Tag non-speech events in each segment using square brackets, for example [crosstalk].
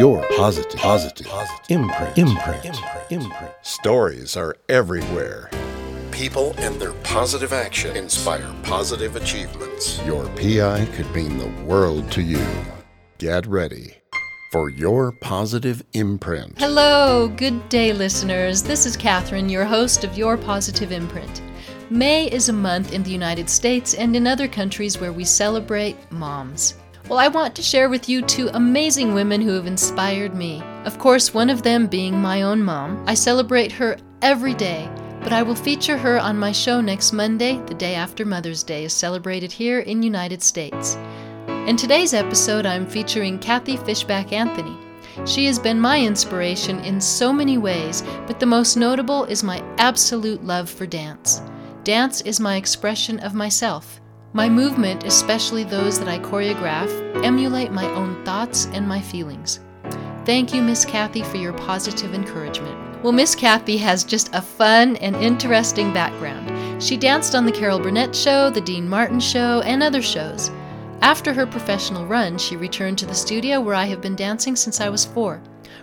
your positive, positive, positive imprint, imprint, imprint, imprint. Stories are everywhere. People and their positive action inspire positive achievements. Your PI could mean the world to you. Get ready for your positive imprint. Hello, good day, listeners. This is Catherine, your host of Your Positive Imprint. May is a month in the United States and in other countries where we celebrate moms. Well, I want to share with you two amazing women who have inspired me. Of course, one of them being my own mom. I celebrate her every day, but I will feature her on my show next Monday, the day after Mother's Day is celebrated here in United States. In today's episode, I'm featuring Kathy Fishback Anthony. She has been my inspiration in so many ways, but the most notable is my absolute love for dance. Dance is my expression of myself. My movement, especially those that I choreograph, emulate my own thoughts and my feelings. Thank you, Miss Kathy, for your positive encouragement. Well, Miss Kathy has just a fun and interesting background. She danced on The Carol Burnett Show, The Dean Martin Show, and other shows. After her professional run, she returned to the studio where I have been dancing since I was four.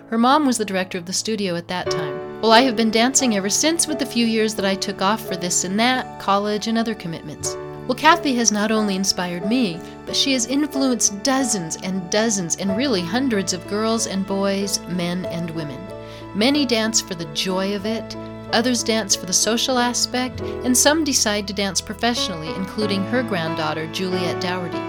Her mom was the director of the studio at that time. Well, I have been dancing ever since, with the few years that I took off for this and that, college, and other commitments. Well, Kathy has not only inspired me, but she has influenced dozens and dozens and really hundreds of girls and boys, men and women. Many dance for the joy of it, others dance for the social aspect, and some decide to dance professionally, including her granddaughter, Juliet Dougherty.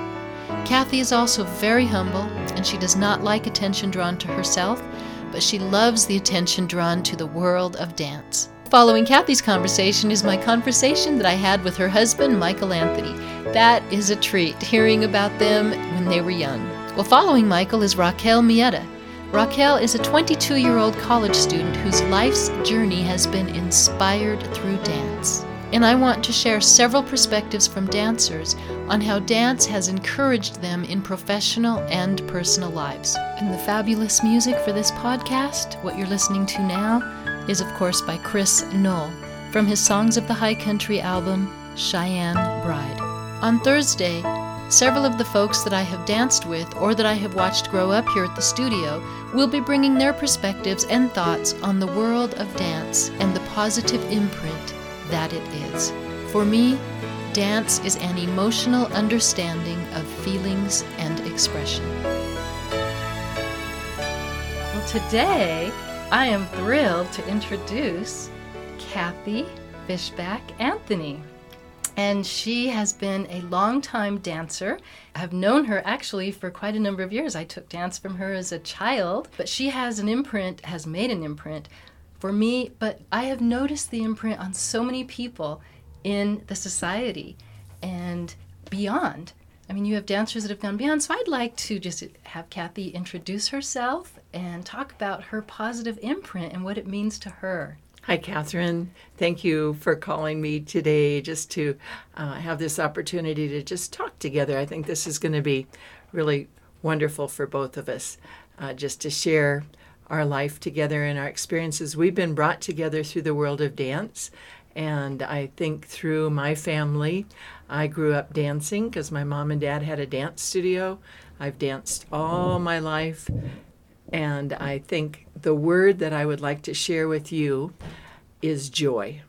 Kathy is also very humble, and she does not like attention drawn to herself, but she loves the attention drawn to the world of dance. Following Kathy's conversation is my conversation that I had with her husband, Michael Anthony. That is a treat, hearing about them when they were young. Well, following Michael is Raquel Mieta. Raquel is a 22 year old college student whose life's journey has been inspired through dance. And I want to share several perspectives from dancers on how dance has encouraged them in professional and personal lives. And the fabulous music for this podcast, what you're listening to now, is, of course, by Chris Knoll from his Songs of the High Country album, Cheyenne Bride. On Thursday, several of the folks that I have danced with or that I have watched grow up here at the studio will be bringing their perspectives and thoughts on the world of dance and the positive imprint that it is. For me, dance is an emotional understanding of feelings and expression. Well, today, I am thrilled to introduce Kathy Fishback Anthony. And she has been a long-time dancer. I've known her actually for quite a number of years. I took dance from her as a child, but she has an imprint, has made an imprint for me, but I have noticed the imprint on so many people in the society and beyond. I mean, you have dancers that have gone beyond. So I'd like to just have Kathy introduce herself and talk about her positive imprint and what it means to her. Hi, Catherine. Thank you for calling me today just to uh, have this opportunity to just talk together. I think this is going to be really wonderful for both of us uh, just to share our life together and our experiences. We've been brought together through the world of dance. And I think through my family, I grew up dancing because my mom and dad had a dance studio. I've danced all my life. And I think the word that I would like to share with you is joy.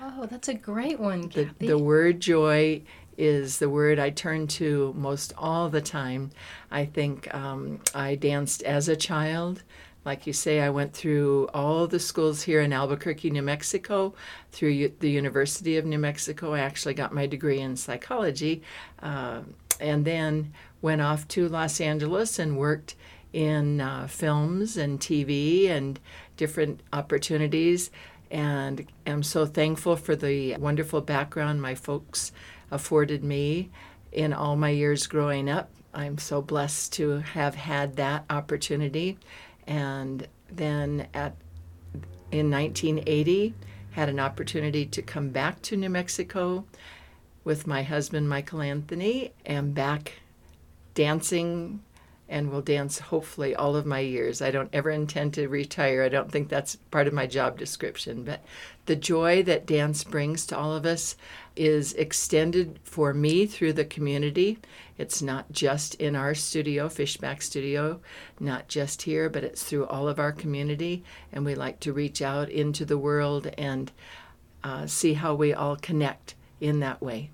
Oh, that's a great one, The, the word joy is the word I turn to most all the time. I think um, I danced as a child. Like you say, I went through all the schools here in Albuquerque, New Mexico, through U- the University of New Mexico. I actually got my degree in psychology, uh, and then went off to Los Angeles and worked in uh, films and TV and different opportunities. And am so thankful for the wonderful background my folks afforded me in all my years growing up. I'm so blessed to have had that opportunity and then at in 1980 had an opportunity to come back to New Mexico with my husband Michael Anthony and back dancing and will dance hopefully all of my years. I don't ever intend to retire. I don't think that's part of my job description, but the joy that dance brings to all of us is extended for me through the community. It's not just in our studio, Fishback Studio, not just here, but it's through all of our community. And we like to reach out into the world and uh, see how we all connect in that way.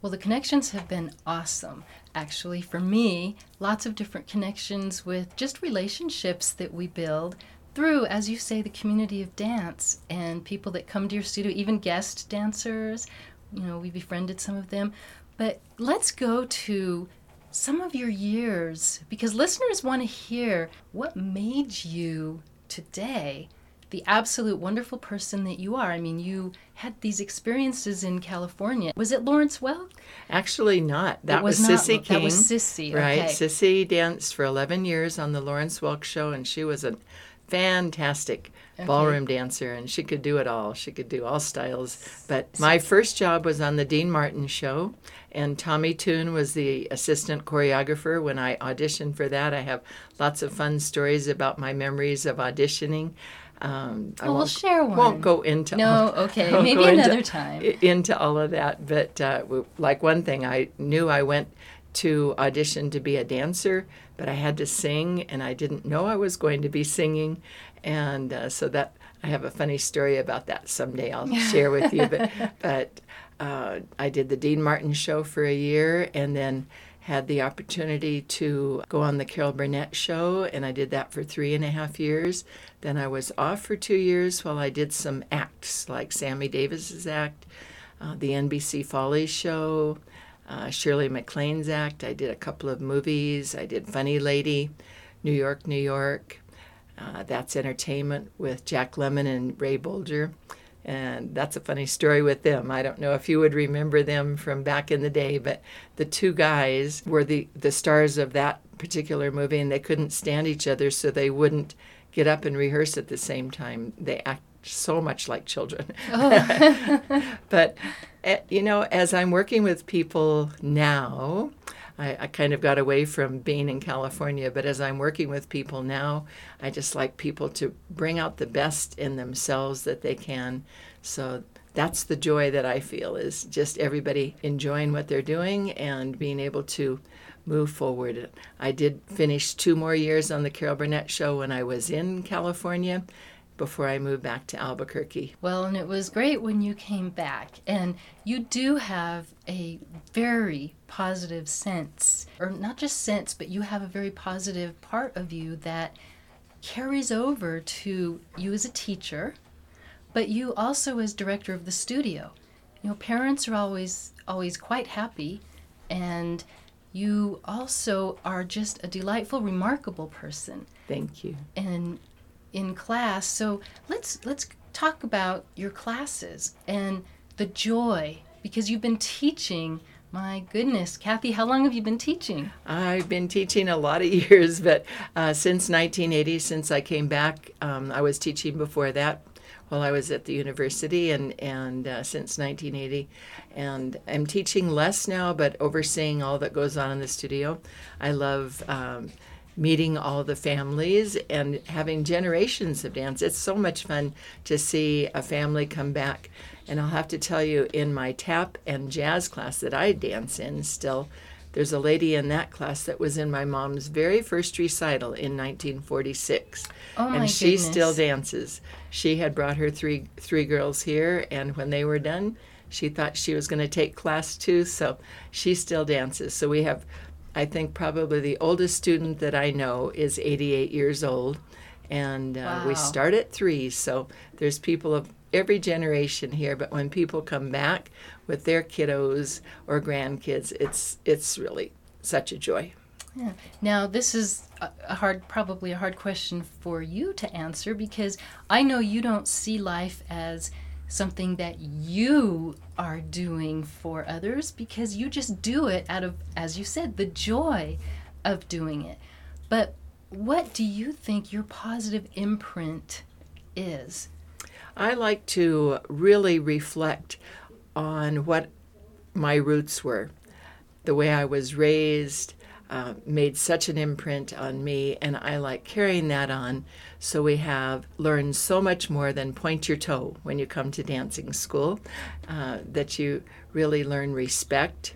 Well, the connections have been awesome. Actually, for me, lots of different connections with just relationships that we build through, as you say, the community of dance and people that come to your studio, even guest dancers. You know, we befriended some of them. But let's go to some of your years because listeners want to hear what made you today the absolute wonderful person that you are. I mean, you had these experiences in California. Was it Lawrence Welk? Actually, not. That It was was, not- Cissy King. that was Cissy, Right. okay. Cissy danced for 11 years on the Lawrence Welk show, and she was a fantastic ballroom dancer, and she could do it all. She could do all styles. But my first job was on the Dean Martin show, and Tommy Tune was the assistant choreographer. When I auditioned for that, I have lots of fun stories about my memories of auditioning. Um, I Well, we'll share one. Won't go into No, all- okay, [laughs] maybe go into- another time. into all of that. But uh, like one thing, I knew I went to audition to be a dancer, but I had to sing, and I didn't know I was going to be singing, and uh, so that I have a funny story about that someday. I'll [laughs] share with you. But but uh, I did the Dean Martin show for a year, and then had the opportunity to go on the Carol Burnett show, and I did that for three and a half years. Then I was off for two years while I did some acts like Sammy Davis's act, uh, the NBC Follies show, uh, Shirley MacLaine's act. I did a couple of movies. I did Funny Lady, New York, New York. Uh, that's Entertainment with Jack Lemmon and Ray Bolger. And that's a funny story with them. I don't know if you would remember them from back in the day, but the two guys were the, the stars of that particular movie, and they couldn't stand each other, so they wouldn't get up and rehearse at the same time. They act so much like children. [laughs] but, eh, you know, as I'm working with people now, I, I kind of got away from being in California, but as I'm working with people now, I just like people to bring out the best in themselves that they can. So that's the joy that I feel is just everybody enjoying what they're doing and being able to move forward. I did finish two more years on the Carol Burnett show when I was in California before I moved back to Albuquerque. Well, and it was great when you came back. And you do have a very positive sense, or not just sense, but you have a very positive part of you that carries over to you as a teacher, but you also as director of the studio. You know, parents are always always quite happy and you also are just a delightful, remarkable person Thank you. and in class. So let's let's talk about your classes and the joy because you've been teaching. My goodness, Kathy, how long have you been teaching? I've been teaching a lot of [laughs] years, but uh, since 1980, since I came back, um, I was teaching before that while I was at the university, and and uh, since 1980, and I'm teaching less now, but overseeing all that goes on in the studio. I love. Um, meeting all the families and having generations of dance. It's so much fun to see a family come back. And I'll have to tell you, in my tap and jazz class that I dance in still, there's a lady in that class that was in my mom's very first recital in 1946. Oh, and she goodness. still dances. She had brought her three three girls here and when they were done, she thought she was going to take class too, so she still dances. So we have I think probably the oldest student that I know is 88 years old and uh, we start at 3, so there's people of every generation here, but when people come back with their kiddos or grandkids, it's it's really such a joy. Yeah. Now, this is a hard, probably a hard question for you to answer because I know you don't see life as something that you are doing for others because you just do it out of, as you said, the joy of doing it. But what do you think your positive imprint is? I like to really reflect on what my roots were, the way I was raised. Uh, made such an imprint on me, and I like carrying that on. So we have learned so much more than point your toe when you come to dancing school, uh, that you really learn respect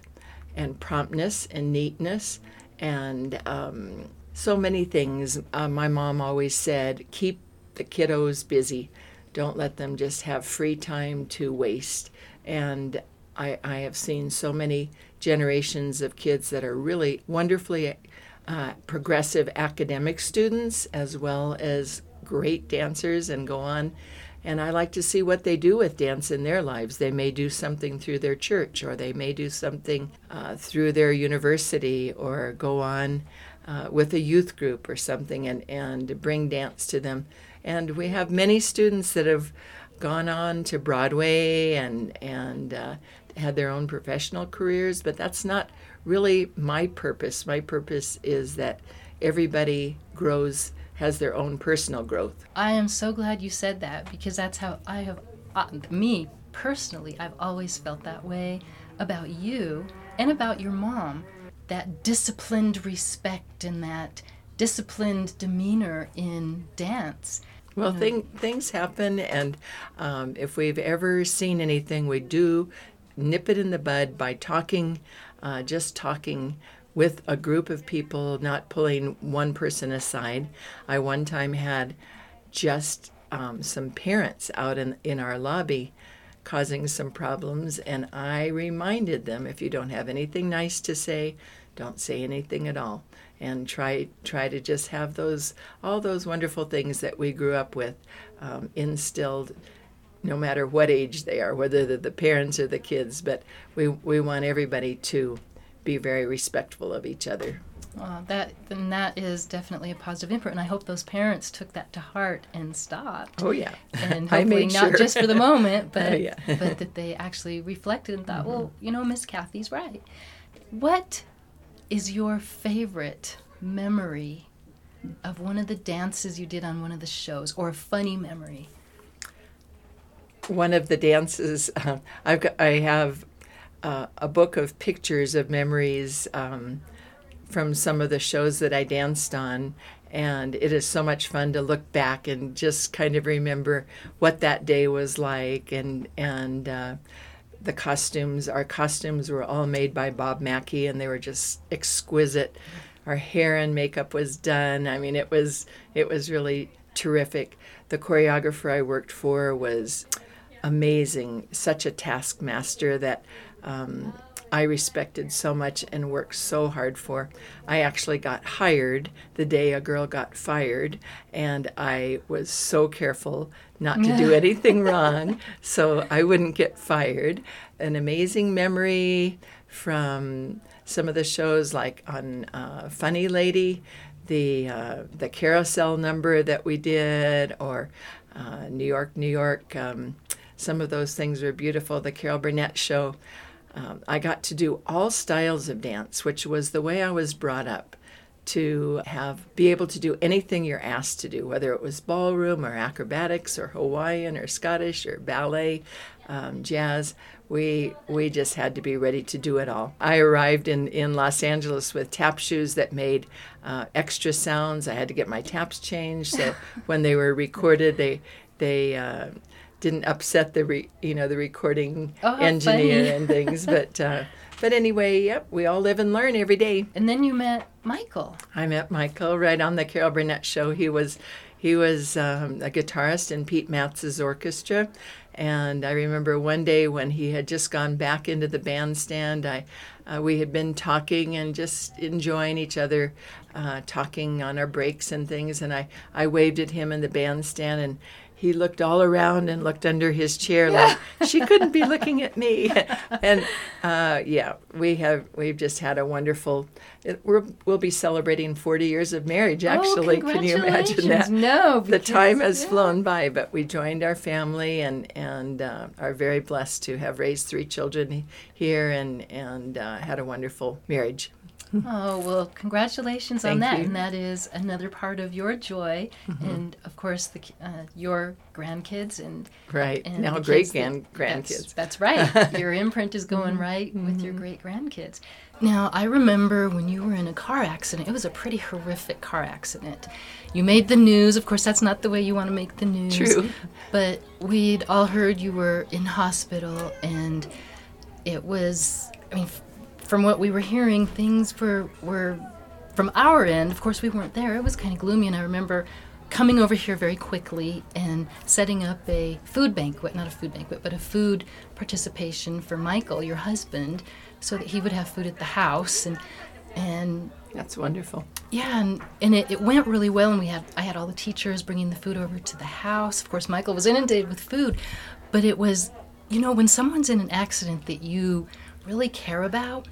and promptness and neatness and um, so many things. Uh, my mom always said, keep the kiddos busy. Don't let them just have free time to waste. And I, I have seen so many generations of kids that are really wonderfully uh, progressive academic students as well as great dancers and go on. And I like to see what they do with dance in their lives. They may do something through their church, or they may do something uh, through their university, or go on uh, with a youth group or something and, and bring dance to them. And we have many students that have gone on to Broadway and, and uh, had their own professional careers, but that's not really my purpose. My purpose is that everybody grows, has their own personal growth. I am so glad you said that because that's how I have, uh, me personally, I've always felt that way about you and about your mom. That disciplined respect and that disciplined demeanor in dance. Well, thing, things happen, and um, if we've ever seen anything, we do nip it in the bud by talking, uh, just talking with a group of people, not pulling one person aside. I one time had just um, some parents out in, in our lobby causing some problems, and I reminded them if you don't have anything nice to say, don't say anything at all and try try to just have those all those wonderful things that we grew up with um, instilled no matter what age they are whether they're the parents or the kids but we we want everybody to be very respectful of each other Well, that then that is definitely a positive input, and I hope those parents took that to heart and stopped. oh yeah and [laughs] hopefully not sure. just for the moment, [laughs] but oh, Yeah. but that they actually reflected and thought, well, mm-hmm. you know, Miss Kathy's right. What is your favorite memory of one of the dances you did on one of the shows, or a funny memory? One of the dances uh, [laughs] I've got, I have uh, a book of pictures of memories um, from some of the shows that I danced on and it is so much fun to look back and just kind of remember what that day was like and and uh, the costumes. Our costumes were all made by Bob Mackie and they were just exquisite. Our hair and makeup was done. I mean it was it was really terrific. The choreographer I worked for was amazing, such a taskmaster that um, I respected so much and worked so hard for. I actually got hired the day a girl got fired, and I was so careful not to do [laughs] anything wrong so I wouldn't get fired. An amazing memory from some of the shows, like on uh, Funny Lady. The uh, the carousel number that we did, or uh, New York, New York. Um, some of those things were beautiful. The Carol Burnett show. Um, I got to do all styles of dance, which was the way I was brought up to have be able to do anything you're asked to do, whether it was ballroom or acrobatics or Hawaiian or Scottish or ballet, um, jazz. We we just had to be ready to do it all. I arrived in in Los Angeles with tap shoes that made uh, extra sounds. I had to get my taps changed, so [laughs] when they were recorded, they they uh, didn't upset the re, you know the recording Oh, engineer and things. But uh, [laughs] but anyway, yep, we all live and learn every day. And then you met Michael. I met Michael right on the Carol Burnett show. He was he was um, a guitarist in Pete Matz's orchestra, and I remember one day when he had just gone back into the bandstand. I uh, we had been talking and just enjoying each other, uh, talking on our breaks and things. And I I waved at him in the bandstand and. He looked all around and looked under his chair like she couldn't be [laughs] looking at me. And uh, yeah, we have we've just had a wonderful. It, we're, we'll be celebrating 40 years of marriage. Actually, oh, can you imagine that? No, the time has yeah. flown by, but we joined our family and and uh, are very blessed to have raised three children here and and uh, had a wonderful marriage. [laughs] Oh, well, congratulations on that. you. And that is another part of your joy. Mm-hmm. And of course, the, uh, your grandkids and, Right. and now great grand, That's, grandkids. that's right. [laughs] Your imprint is going mm-hmm. right with your mm-hmm. great grandkids. Now, I remember when you were in a car accident, it was a pretty horrific car accident. You made the news. Of course, that's not the way you want to make the news. True. But we'd all heard you were in hospital, and it was, I mean, from what we were hearing, things were, were from our end, of course, we weren't there. It was kind of gloomy, and I remember coming over here very quickly and setting up a food banquet not a food banquet, but a food participation for Michael, your husband, so that he would have food at the house. And, and That's wonderful. yeah, and, and it, it went really well, and we had I had all the teachers bringing the food over to the house. Of course, Michael was inundated with food, but it was, you know, when someone's in an accident that you really care about,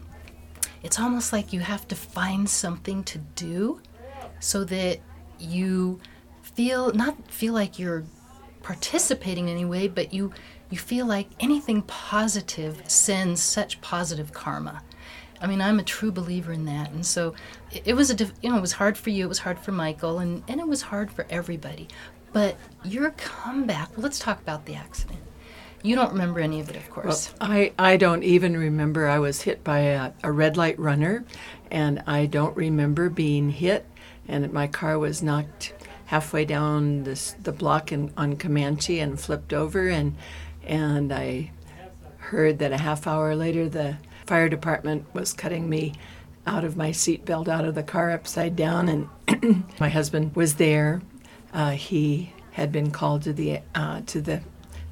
it's almost like you have to find something to do, so that you feel not feel like you're participating in any way, but you you feel like anything positive sends such positive karma. I mean, I'm a true believer in that, and so it, it was a diff- you know it was hard for you, it was hard for Michael, and and it was hard for everybody. But your comeback. Well, let's talk about the accident. You don't remember any of it, of course. I, I don't even remember. I was hit by a, a red light runner, and I don't remember being hit. And my car was knocked halfway down this, the block in, on Comanche and flipped over. And and I heard that a half hour later the fire department was cutting me out of my seatbelt out of the car upside down. And [clears throat] my husband was there. Uh, he had been called to the uh, to the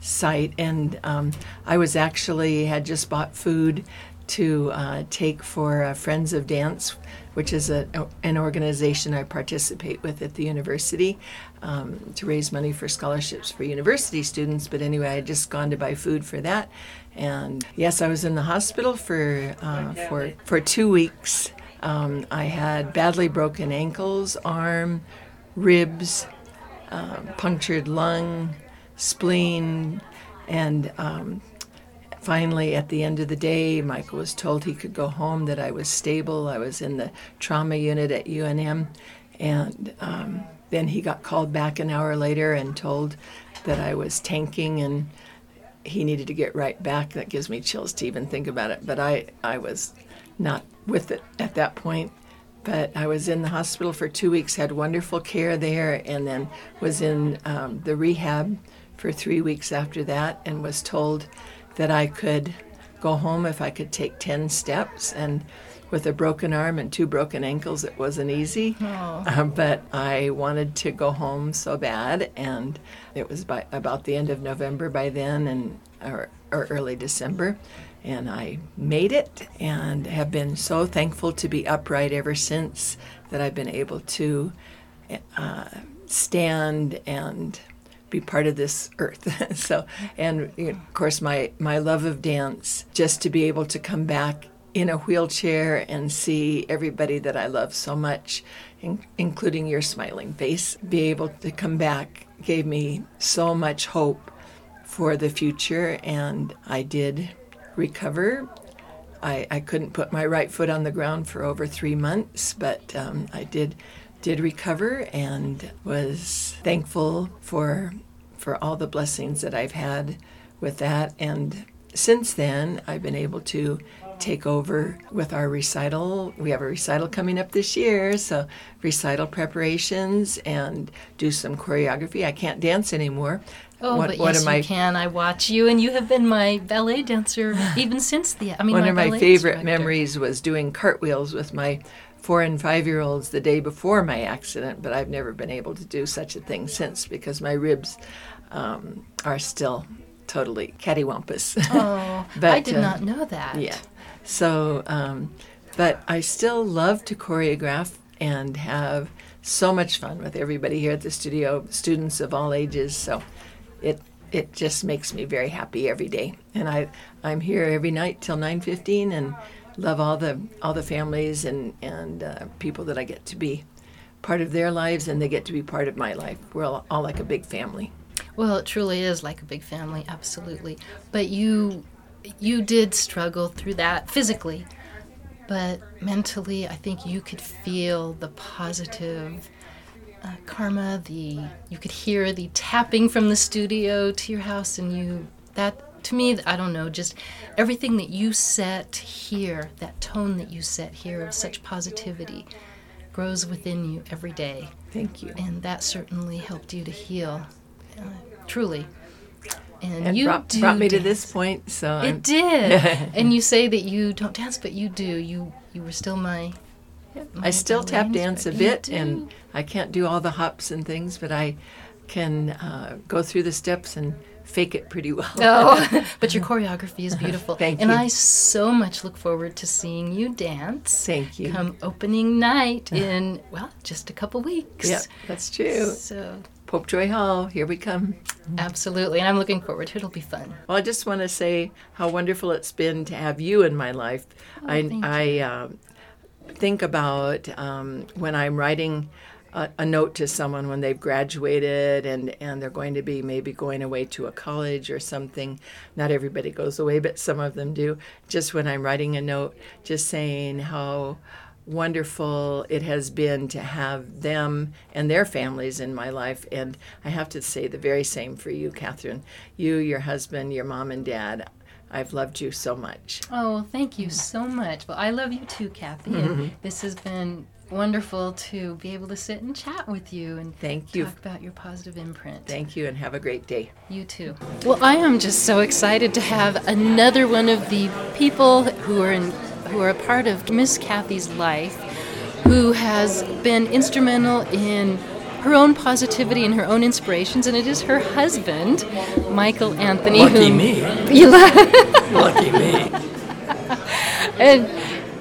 site, and um, I was actually had just bought food to uh, take for uh, Friends of Dance, which is a, an organization I participate with at the university um, to raise money for scholarships for university students. But anyway, I had just gone to buy food for that, and yes, I was in the hospital for uh, for for two weeks. Um, I had badly broken ankles, arm, ribs, um, punctured lung, spleen, and um, finally, at the end of the day, Michael was told he could go home, that I was stable. I was in the trauma unit at UNM. And um, then he got called back an hour later and told that I was tanking and he needed to get right back. That gives me chills to even think about it. But I, I was not with it at that point. But I was in the hospital for two weeks, had wonderful care there, and then was in um, the rehab for three weeks after that, and was told that I could go home if I could take 10 steps. And with a broken arm and two broken ankles, it wasn't easy. Uh, but I wanted to go home so bad, and it was by about the end of November by then, and or, or early December. And I made it, and have been so thankful to be upright ever since that I've been able to uh, stand and be part of this earth. [laughs] so, and you know, of course, my my love of dance, just to be able to come back in a wheelchair and see everybody that I love so much, in, including your smiling face, be able to come back gave me so much hope for the future, and I did recover. I, I couldn't put my right foot on the ground for over three months, but um, I did did recover and was thankful for for all the blessings that I've had with that. And since then, I've been able to take over with our recital. We have a recital coming up this year, so recital preparations and do some choreography. I can't dance anymore. Oh, One- but one yes, my you can. I watch you, and you have been my ballet dancer even since the. I mean, one of my favorite instructor. memories was doing cartwheels with my four and five year olds the day before my accident, but I've never been able to do such a thing since because my ribs um, are still totally cattywampus. Oh, [laughs] I did not know that. yeah. So, um, but I still love to choreograph and have so much fun with everybody here at the studio, students of all ages. So it it just makes me very happy every day. And I I'm here every night till 9:15 and love all the all the families and and uh, people that I get to be part of their lives and they get to be part of my life. We're all, all like a big family. Well, it truly is like a big family, absolutely. But you, you did struggle through that physically. but mentally, I think you could feel the positive uh, karma. The you could hear the tapping from the studio to your house, and you that to me, I don't know, just everything that you set here, that tone that you set here of such positivity, grows within you every day, Thank you. and that certainly helped you to heal, uh, truly. And, And you brought, brought me to this point, so I'm, It did. [laughs] and you say that you don't dance, but you do. You you were still my. I still tap dance a bit, and I can't do all the hops and things, but I can uh, go through the steps and fake it pretty well. [laughs] Oh, [laughs] but your choreography is beautiful. Thank and you. I so much look forward to seeing you dance. Thank you. Come opening night in well, just a couple weeks. Yep, that's true. So Popejoy Hall, here we come. absolutely, and I'm looking forward to it. It'll be fun. Well, I just want to say how wonderful it's been to have you in my life. I, thank I uh, think about um, when I'm writing a, a note to someone when they've graduated and, and they're going to be maybe going away to a college or something. Not everybody goes away, but some of them do. Just when I'm writing a note, just saying how wonderful it has been to have them and their families in my life. And I have to say the very same for you, Catherine. You, your husband, your mom and dad. I've loved you so much. Oh, thank you so much. Well, I love you too, Kathy. And mm-hmm. this has been wonderful to be able to sit and chat with you and Thank you. talk about your positive imprint. Thank you and have a great day. You too. Well, I am just so excited to have another one of the people who are in, who are a part of Miss Kathy's life, who has been instrumental in her own positivity and her own inspirations, and it is her husband, Michael Anthony. Lucky whom- me. [laughs] You lo- Lucky me. [laughs] and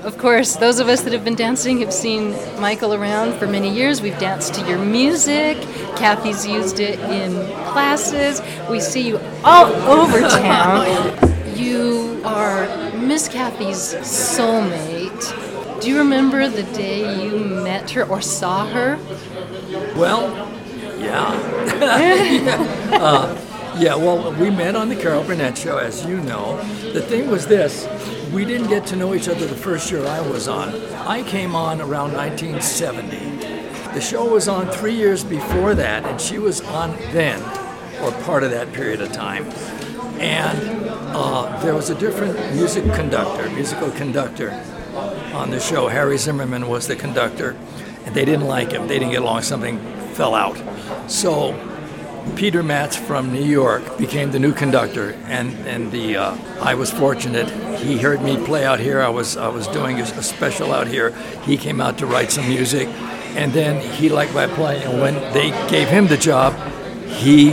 of course, those of us that have been dancing have seen Michael around for many years. We've danced to your music. Kathy's used it in classes. We see you all over [laughs] town. You are Miss Kathy's soulmate. Do you remember the day you met her or saw her? Well, yeah. [laughs] [laughs] uh, yeah, well, we met on the Carol Burnett show, as you know. The thing was this we didn't get to know each other the first year I was on. I came on around 1970. The show was on three years before that, and she was on then, or part of that period of time. And uh, there was a different music conductor, musical conductor on the show. Harry Zimmerman was the conductor, and they didn't like him. They didn't get along. Something fell out. So Peter Matz from New York became the new conductor, and and the uh, I was fortunate. He heard me play out here. I was I was doing a, special out here. He came out to write some music, and then he liked my playing. And when they gave him the job, he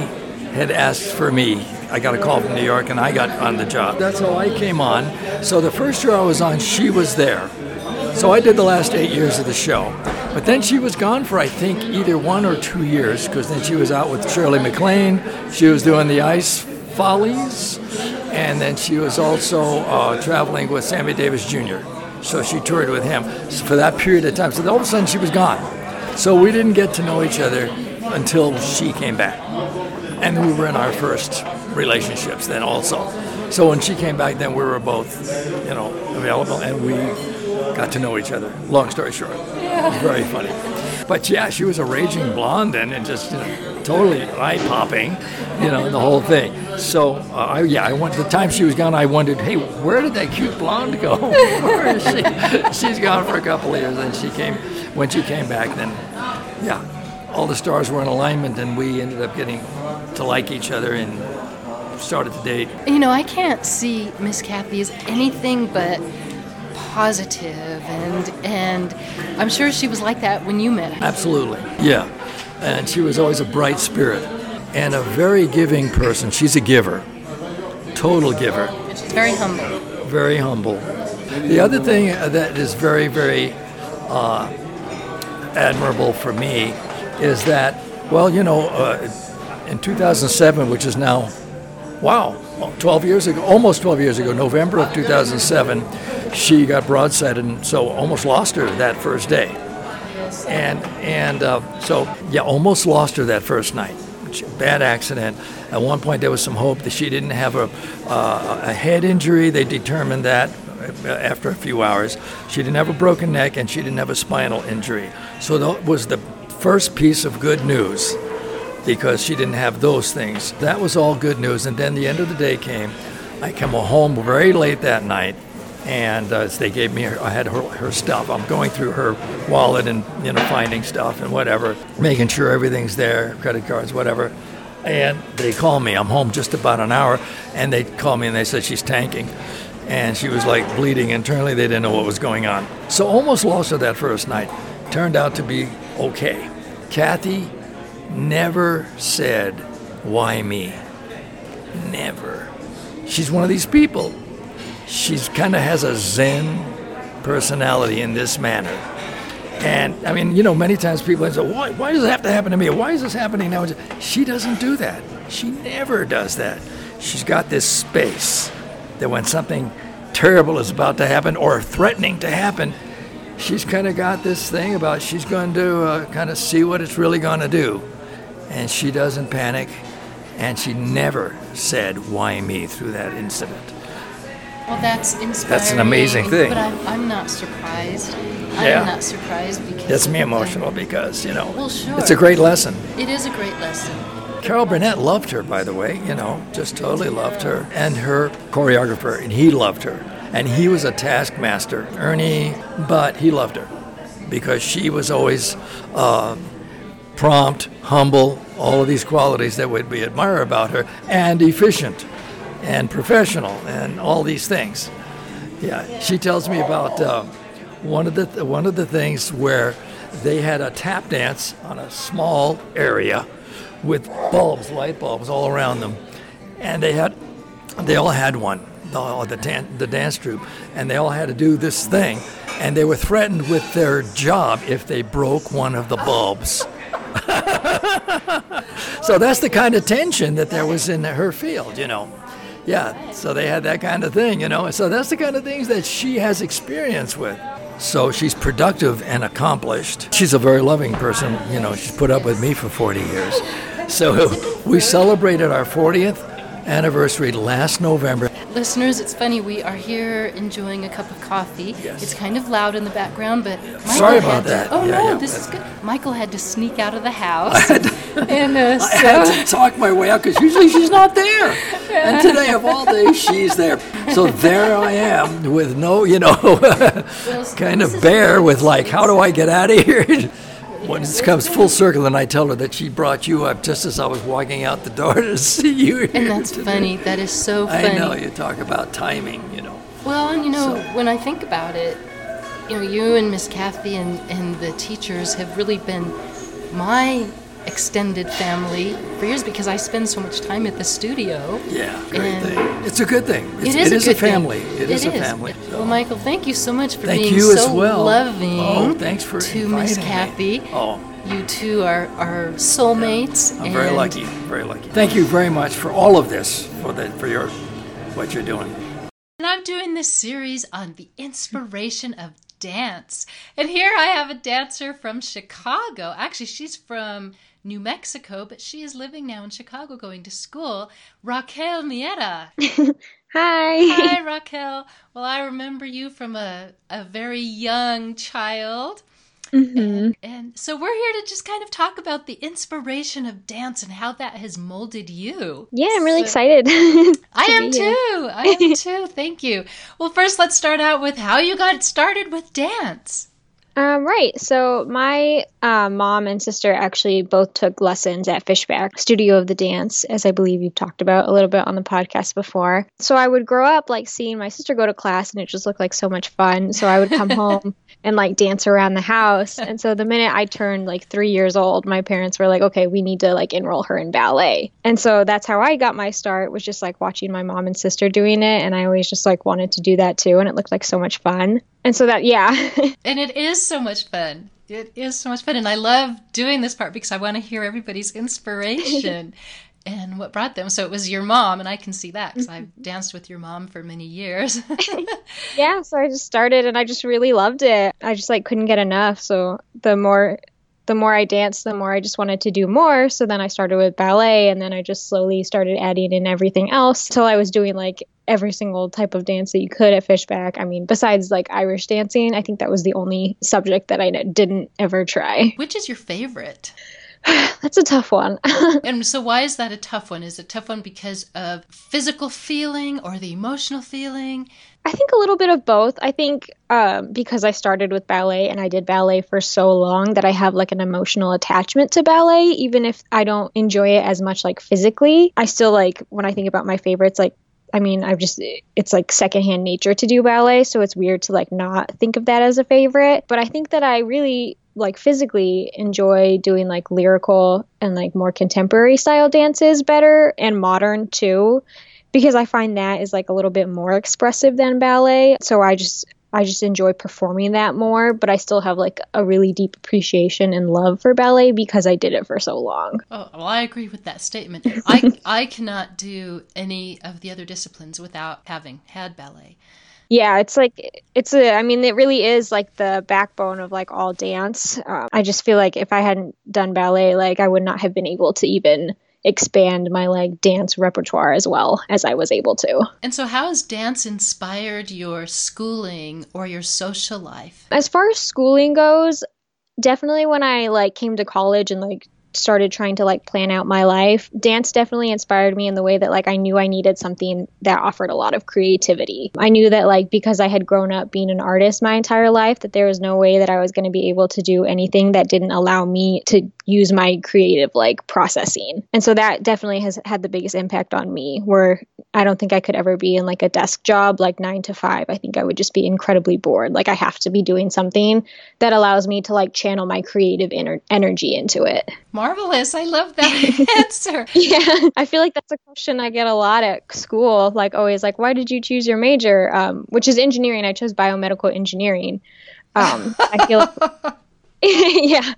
had asked for me. I got a call from New York, and I got on the job. That's how I came on. So the first year I was on, she was there. So I did the last eight years of the show. But then she was gone for, I think, either one or two years, because then she was out with Shirley MacLaine. She was doing the Ice Follies. And then she was also uh, traveling with Sammy Davis Jr. So she toured with him for that period of time. So all of a sudden she was gone. So we didn't get to know each other until she came back. And we were in our first relationships then also. So when she came back, then we were both, you know, available, and we got to know each other. Long story short, was very funny. But yeah, she was a raging blonde then, and just you know, totally eye popping, you know, the whole thing. So uh, I, yeah, I went. The time she was gone, I wondered, hey, where did that cute blonde go? [laughs] where is she? [laughs] She's gone for a couple of years, and she came. When she came back, then yeah, all the stars were in alignment, and we ended up getting to like each other and started to date. You know, I can't see Miss Kathy as anything but positive and and I'm sure she was like that when you met her. Absolutely. Yeah. And she was always a bright spirit and a very giving person. She's a giver, total giver, She's very humble. very humble. The other thing that is very, very uh, admirable for me is that, well, you know, uh, in 2007, which is now, wow, 12 years ago, almost 12 years ago, November of 2007, she got broadsided and so almost lost her that first day. And and uh, so yeah, almost lost her that first night. Bad accident. At one point, there was some hope that she didn't have a uh, a head injury. They determined that uh, after a few hours. She didn't have a broken neck and she didn't have a spinal injury. So that was the first piece of good news because she didn't have those things. That was all good news. And then the end of the day came. I come home very late that night, and uh, they gave me her, I had her, her stuff. I'm going through her wallet and you know finding stuff and whatever, making sure everything's there, credit cards, whatever. And they call me. I'm home just about an hour, and they call me and they said she's tanking. And she was like bleeding internally. They didn't know what was going on. So almost lost her that first night. Turned out to be okay. Kathy never said, Why me? Never. She's one of these people. She's kind of has a Zen personality in this manner. And I mean, you know, many times people say, why, why does it have to happen to me? Why is this happening now? She doesn't do that. She never does that. She's got this space that when something terrible is about to happen or threatening to happen, she's kind of got this thing about she's going to uh, kind of see what it's really going to do and she doesn't panic, and she never said, Why me through that incident. Well, that's inspiring. That's an amazing thing. But I'm, I'm not surprised. Yeah. I'm not surprised because. Gets me emotional because, you know, Well, sure. it's a great lesson. It is a great lesson. Carol Burnett loved her, by the way, you know, just totally loved her. And her choreographer, and he loved her. And he was a taskmaster, Ernie, but he loved her because she was always uh, prompt, humble, all of these qualities that be admire about her, and efficient and professional and all these things. Yeah, she tells me about uh, one of the one of the things where they had a tap dance on a small area with bulbs, light bulbs all around them, and they had they all had one, the the, the dance troupe, and they all had to do this thing, and they were threatened with their job if they broke one of the bulbs. [laughs] so that's the kind of tension that there was in her field, you know. Yeah, so they had that kind of thing, you know. So that's the kind of things that she has experience with. So she's productive and accomplished. She's a very loving person, you know. She's put up with me for 40 years. So [laughs] we celebrated our 40th anniversary last November. Listeners, it's funny. We are here enjoying a cup of coffee. Yes. It's kind of loud in the background, but Michael Sorry had about to- that. Oh Yeah, no, yeah. this is good. Michael had to sneak out of the [laughs] house, [laughs] and uh, I had to talk my way out because usually she's not there. [laughs] And today, of all days, she's there. So there I am with no, you know, kind this of bear with like, how do I get out of here? When this comes full circle, and I tell her that she brought you up just as I was walking out the door to see you here. and that's today. funny. That is so funny. I know you talk about timing, you know. Well, and you know, So- when I think about it, you know, you and Miss Kathy and, and the teachers have really been my extended family for years because I spend so much time at the studio. Yeah, great And- thing. It's a good thing. It's, It is, it a, is a family. Thing. It is a family. so. Well, Michael, thank you so much for Thank being you as so well. loving. Oh, thanks for to Miss inviting me. Kathy. Oh. You two are, are soulmates. I'm very lucky, very lucky. Thank you very much for all of this, for the, for your what you're doing. And I'm doing this series on the inspiration of dance. And here I have a dancer from Chicago. Actually, she's from New Mexico, but she is living now in Chicago going to school. Raquel Miera. [laughs] Hi. Hi, Raquel. Well, I remember you from a, a very young child. hmm And, and so we're here to just kind of talk about the inspiration of dance and how that has molded you. Yeah, I'm really So- excited. [laughs] I am too. I am too. Thank you. Well, first, let's start out with how you got started with dance. Um, right. So my uh, mom and sister actually both took lessons at Fishback Studio of the Dance, as I believe you've talked about a little bit on the podcast before. So I would grow up like seeing my sister go to class, and it just looked like so much fun. So I would come [laughs] home and like dance around the house. And so the minute I turned like three years old, my parents were like, "Okay, we need to like enroll her in ballet." And so that's how I got my start. Was just like watching my mom and sister doing it, and I always just like wanted to do that too, and it looked like so much fun. And so that yeah. [laughs] And it is so much fun. It is so much fun. And I love doing this part because I want to hear everybody's inspiration [laughs] and what brought them. So it was your mom, and I can see that because I've danced with your mom for many years. [laughs] yeah so i just started and i just really loved it i just like couldn't get enough so the more the more i danced the more i just wanted to do more so then i started with ballet and then i just slowly started adding in everything else until i was doing like every single type of dance that you could at Fishback. I mean, besides like Irish dancing, I think that was the only subject that I didn't ever try. Which is your favorite? [sighs] That's a tough one. [laughs] and so, why is that a tough one? Is it tough one because of physical feeling or the emotional feeling? I think a little bit of both. I think um, because I started with ballet and I did ballet for so long that I have like an emotional attachment to ballet, even if I don't enjoy it as much like physically. I still like when I think about my favorites, like I mean, I've just, it's like secondhand nature to do ballet. So it's weird to like not think of that as a favorite. But I think that I really like physically enjoy doing like lyrical and like more contemporary style dances better and modern too because I find that is like a little bit more expressive than ballet. So I just I just enjoy performing that more, but I still have like a really deep appreciation and love for ballet because I did it for so long. Oh, well, I agree with that statement. I [laughs] I cannot do any of the other disciplines without having had ballet yeah it's like it's a i mean it really is like the backbone of like all dance um, i just feel like if i hadn't done ballet like i would not have been able to even expand my like dance repertoire as well as i was able to and so how has dance inspired your schooling or your social life as far as schooling goes definitely when i like came to college and like started trying to like plan out my life, dance definitely inspired me in the way that like I knew I needed something that offered a lot of creativity. I knew that like because I had grown up being an artist my entire life that there was no way that I was going to be able to do anything that didn't allow me to use my creative like processing. And so that definitely has had the biggest impact on me where I don't think I could ever be in like a desk job like 9 to 5. I think I would just be incredibly bored. Like I have to be doing something that allows me to like channel my creative ener- energy into it. Marvelous. I love that [laughs] answer. yeah. I feel like that's a question I get a lot at school. Like always like why did you choose your major? Um, which is engineering. I chose biomedical engineering. Um, I feel like [laughs] [laughs] yeah,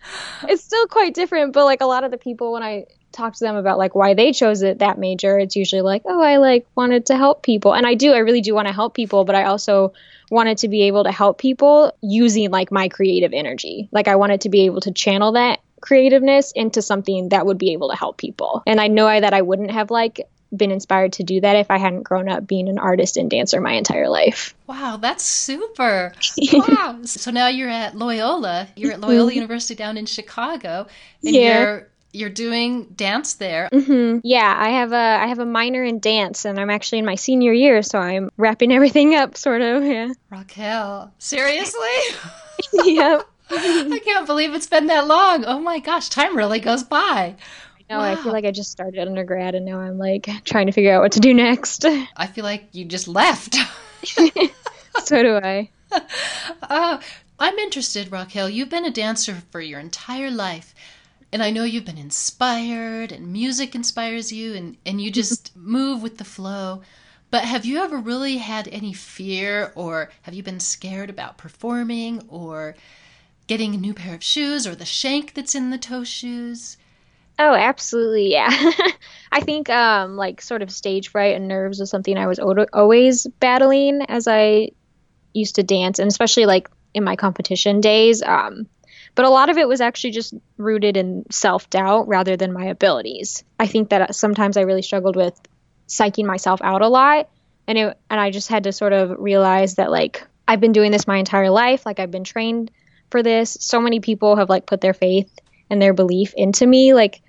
it's still quite different. But like a lot of the people, when I talk to them about like why they chose it that major, it's usually like, oh, I like wanted to help people, and I do, I really do want to help people, but I also wanted to be able to help people using like my creative energy. Like I wanted to be able to channel that creativeness into something that would be able to help people. And I know that I wouldn't have like been inspired to do that if I hadn't grown up being an artist and dancer my entire life. Wow, that's super. [laughs] wow. So now you're at Loyola. You're at Loyola mm-hmm. University down in Chicago and yeah. you're you're doing dance there. Mm-hmm. Yeah, I have a I have a minor in dance, and I'm actually in my senior year, so I'm wrapping everything up, sort of. Yeah. Raquel, seriously? [laughs] yep. [laughs] I can't believe it's been that long. Oh my gosh, time really goes by. No, wow. I feel like I just started undergrad and now I'm like trying to figure out what to do next. I feel like you just left. [laughs] so do I. [laughs] Uh, I'm interested, Raquel. You've been a dancer for your entire life. And I know you've been inspired and music inspires you and, and you just [laughs] move with the flow. But have you ever really had any fear or have you been scared about performing or getting a new pair of shoes or the shank that's in the toe shoes? Oh, absolutely, yeah. [laughs] I think um, like sort of stage fright and nerves was something I was always battling as I used to dance, and especially like in my competition days. Um, but a lot of it was actually just rooted in self doubt rather than my abilities. I think that sometimes I really struggled with psyching myself out a lot, and it and I just had to sort of realize that like I've been doing this my entire life, like I've been trained for this. So many people have like put their faith and their belief into me, like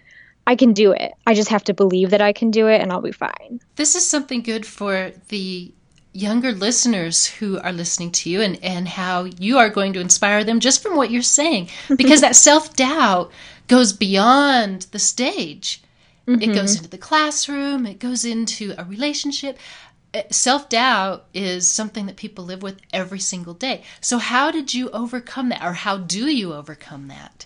I can do it. I just have to believe that I can do it and I'll be fine. This is something good for the younger listeners who are listening to you and, and how you are going to inspire them just from what you're saying. [laughs] Because that self doubt goes beyond the stage. Mm-hmm. It goes into the classroom, it goes into a relationship. Uh, self doubt is something that people live with every single day. So, how did you overcome that, or how do you overcome that?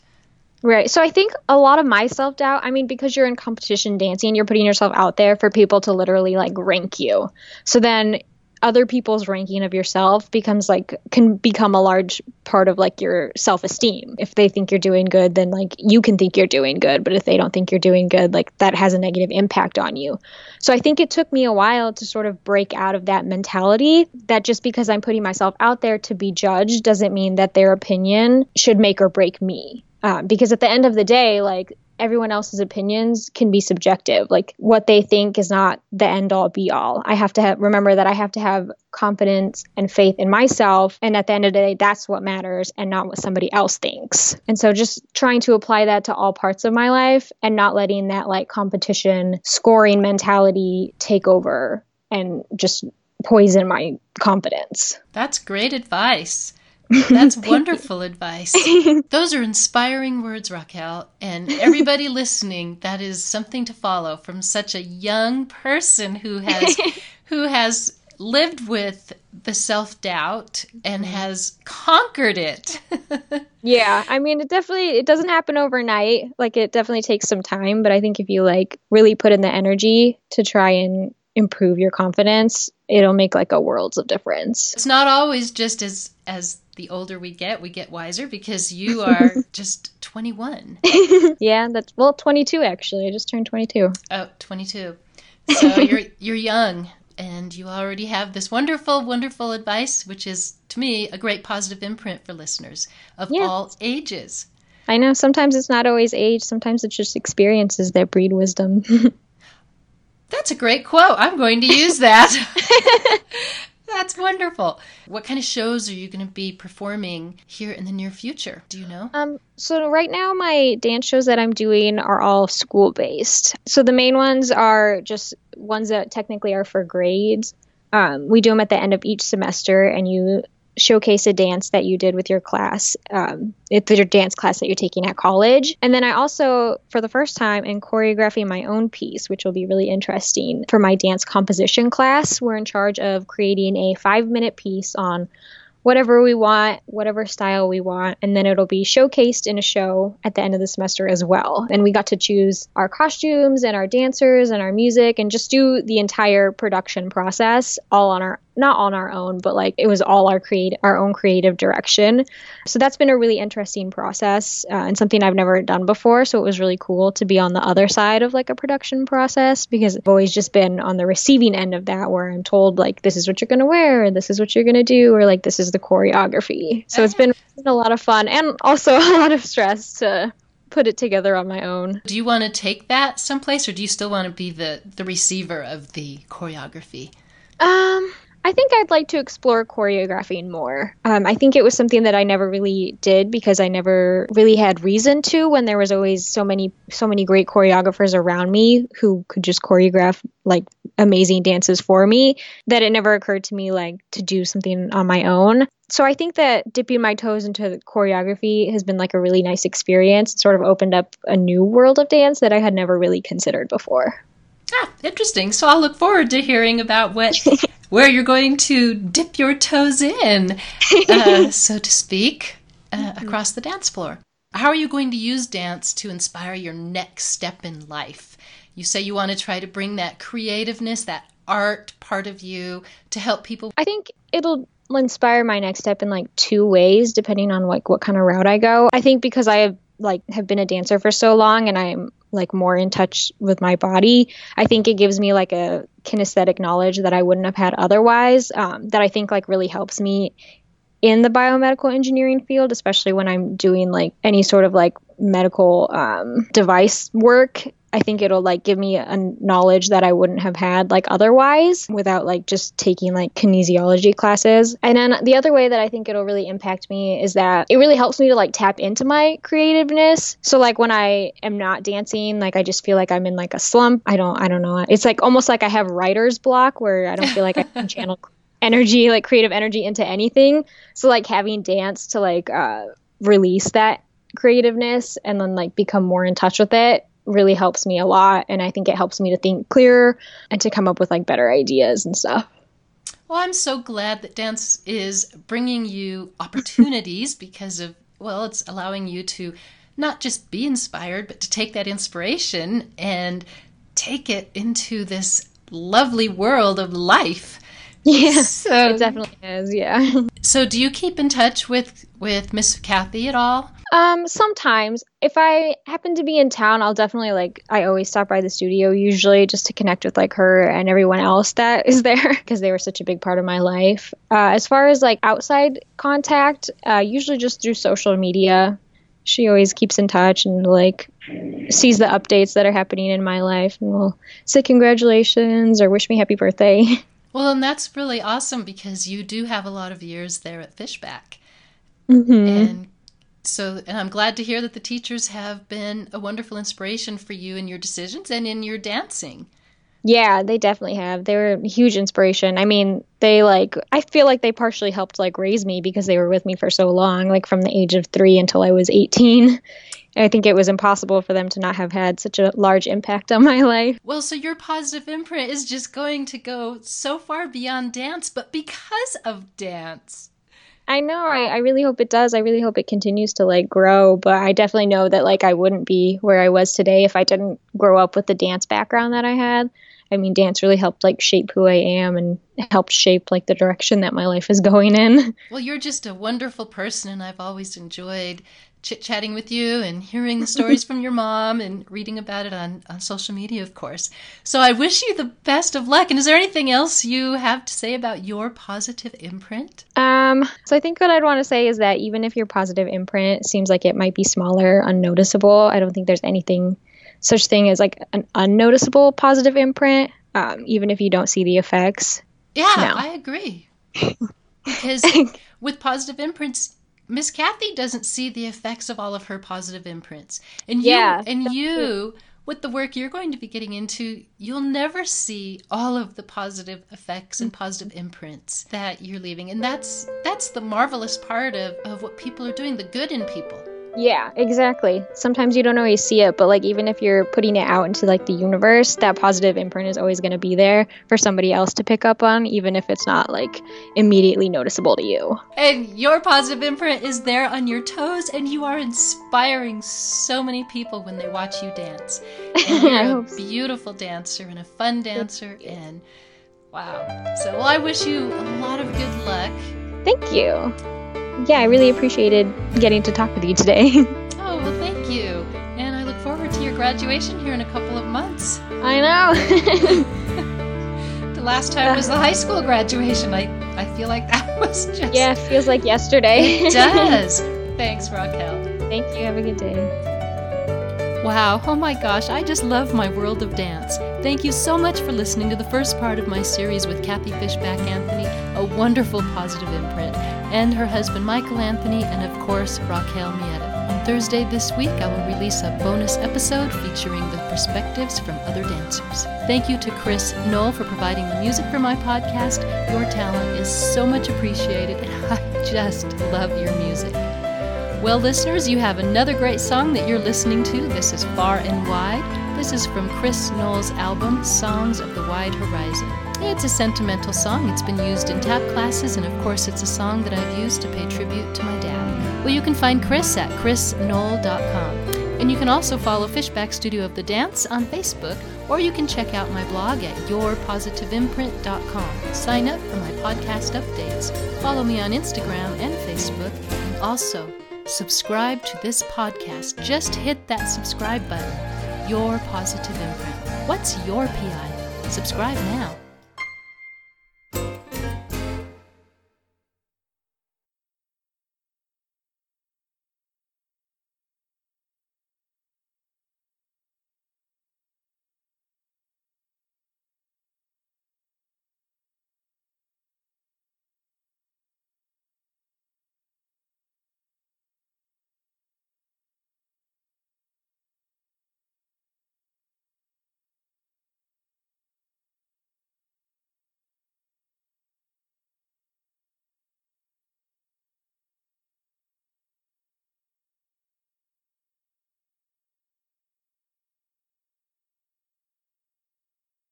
Right. So I think a lot of my self doubt, I mean, because you're in competition dancing, you're putting yourself out there for people to literally like rank you. So then other people's ranking of yourself becomes like can become a large part of like your self-esteem if they think you're doing good then like you can think you're doing good but if they don't think you're doing good like that has a negative impact on you so i think it took me a while to sort of break out of that mentality that just because i'm putting myself out there to be judged doesn't mean that their opinion should make or break me um, because at the end of the day, like everyone else's opinions can be subjective. Like what they think is not the end all be all. I have to remember that I have to have confidence and faith in myself. And at the end of the day, that's what matters and not what somebody else thinks. And so just trying to apply that to all parts of my life and not letting that like competition scoring mentality take over and just poison my confidence. That's great advice. That's [laughs] wonderful advice. Those are inspiring words, Raquel. And everybody [laughs] listening, that is something to follow from such a young person who has [laughs] who has lived with the self-doubt and mm-hmm. has conquered it. yeah, I mean it definitely it doesn't happen overnight. Like it definitely takes some time, but I think if you like really put in the energy to try and improve your confidence, it'll make like a worlds of difference. It's not always just as as the older we get, we get wiser because you are [laughs] just 21. [laughs] yeah, that's well 22 actually. I just turned 22. Oh, 22. So [laughs] you're you're young and you already have this wonderful wonderful advice which is to me a great positive imprint for listeners of yeah. all ages. I know sometimes it's not always age, sometimes it's just experiences that breed wisdom. That's a great quote. I'm going to use that. [laughs] [laughs] That's wonderful. What kind of shows are you going to be performing here in the near future? Do you know? Um, so right now my dance shows that I'm doing are all school based. So the main ones are just ones that technically are for grades. Um, we do them at the end of each semester, and you showcase a dance that you did with your class, um, your dance class that you're taking at college. And then I also, for the first time, am choreographing my own piece, which will be really interesting for my dance composition class. We're in charge of creating a five minute piece on whatever we want, whatever style we want, and then it'll be showcased in a show at the end of the semester as well. And we got to choose our costumes and our dancers and our music and just do the entire production process all on our not on our own, but like it was all our create our own creative direction. So that's been a really interesting process uh, and something I've never done before. So it was really cool to be on the other side of like a production process because I've always just been on the receiving end of that where I'm told like this is what you're gonna wear, or this is what you're gonna do, or like this is the choreography. So it's been [laughs] a lot of fun and also [laughs] a lot of stress to put it together on my own. Do you want to take that someplace or do you still want to be the the receiver of the choreography? Um I think I'd like to explore choreographing more. Um, I think it was something that I never really did because I never really had reason to when there was always so many so many great choreographers around me who could just choreograph like amazing dances for me that it never occurred to me like to do something on my own. So I think that dipping my toes into choreography has been like a really nice experience. It sort of opened up a new world of dance that I had never really considered before. Ah, interesting. So I'll look forward to hearing about what [laughs] where you're going to dip your toes in, uh, [laughs] so to speak, uh, mm-hmm. across the dance floor. How are you going to use dance to inspire your next step in life? You say you want to try to bring that creativeness, that art part of you to help people. I think it'll inspire my next step in like two ways depending on like what kind of route I go. I think because I have like have been a dancer for so long and I'm like more in touch with my body. I think it gives me like a kinesthetic knowledge that I wouldn't have had otherwise. Um, that I think like really helps me in the biomedical engineering field, especially when I'm doing like any sort of like medical um, device work I think it'll like give me a knowledge that I wouldn't have had like otherwise without like just taking like kinesiology classes. And then the other way that I think it'll really impact me is that it really helps me to like tap into my creativeness. So like when I am not dancing, like I just feel like I'm in like a slump. I don't I don't know. It's like almost like I have writer's block where I don't feel like I can [laughs] channel energy like creative energy into anything. So like having dance to like uh release that creativeness and then like become more in touch with it really helps me a lot and i think it helps me to think clearer and to come up with like better ideas and stuff. Well i'm so glad that dance is bringing you opportunities [laughs] because of well it's allowing you to not just be inspired but to take that inspiration and take it into this lovely world of life. Yeah [laughs] so, it definitely is yeah. So do you keep in touch with with miss kathy at all um, sometimes if I happen to be in town, I'll definitely like I always stop by the studio usually just to connect with like her and everyone else that [laughs] is there because they were such a big part of my life. Uh, as far as like outside contact, uh, usually just through social media. She always keeps in touch and like sees the updates that are happening in my life and will say congratulations or wish me happy birthday. [laughs] Well, and that's really awesome because you do have a lot of years there at Fishback. Mm-hmm. And so, and I'm glad to hear that the teachers have been a wonderful inspiration for you in your decisions and in your dancing. Yeah, they definitely have. They were a huge inspiration. I mean, they like I feel like they partially helped like raise me because they were with me for so long, like from the age of 3 until I was 18. I think it was impossible for them to not have had such a large impact on my life. Well, so your positive imprint is just going to go so far beyond dance, but because of dance. I know. I, I really hope it does. I really hope it continues to like grow. But I definitely know that like I wouldn't be where I was today if I didn't grow up with the dance background that I had. I mean, dance really helped like shape who I am and helped shape like the direction that my life is going in. Well, you're just a wonderful person, and I've always enjoyed chit chatting with you and hearing the stories [laughs] from your mom and reading about it on, on social media, of course. So I wish you the best of luck. And is there anything else you have to say about your positive imprint? Um, so I think what I'd want to say is that even if your positive imprint seems like it might be smaller, unnoticeable, I don't think there's anything such thing as like an unnoticeable positive imprint, um, even if you don't see the effects. Yeah, No. I agree. [laughs] Because [laughs] with positive imprints, Miss Kathy doesn't see the effects of all of her positive imprints. And you Yeah, and that's you with the work you're going to be getting into, you'll never see all of the positive effects and positive imprints that you're leaving. And that's that's the marvelous part of, of what people are doing, the good in people. Yeah, exactly. Sometimes you don't always see it, but like even if you're putting it out into like the universe, that positive imprint is always going to be there for somebody else to pick up on, even if it's not like immediately noticeable to you. And your positive imprint is there on your toes, and you are inspiring so many people when they watch you dance. And [laughs] you're a beautiful dancer and a fun dancer, and wow. So, well, I wish you a lot of good luck. Thank you. Yeah, I really appreciated getting to talk with you today. [laughs] Oh, well, thank you. And I look forward to your graduation here in a couple of months. I know. [laughs] [laughs] The last time was the high school graduation. I, I feel like that was just. yeah, feels like yesterday. It does. Thanks, Raquel. Thank you. Have a good day. Wow, oh my gosh, I just love my world of dance. Thank you so much for listening to the first part of my series with Kathy Fishback Anthony, a wonderful positive imprint, and her husband Michael Anthony, and of course Raquel Mieta. On Thursday this week, I will release a bonus episode featuring the perspectives from other dancers. Thank you to Chris Knoll for providing the music for my podcast. Your talent is so much appreciated, and [laughs] I just love your music. Well, listeners, you have another great song that you're listening to. This is Far and Wide. This is from Chris Knoll's album, Songs of the Wide Horizon. It's a sentimental song. It's been used in tap classes, and of course, it's a song that I've used to pay tribute to my dad. Well, you can find Chris at chrisknoll.com. And you can also follow Fishback Studio of the Dance on Facebook, or you can check out my blog at yourpositiveimprint.com. Sign up for my podcast updates. Follow me on Instagram and Facebook, and also subscribe to this podcast. Just hit that subscribe button. Your Positive Imprint. What's your PI? Subscribe now.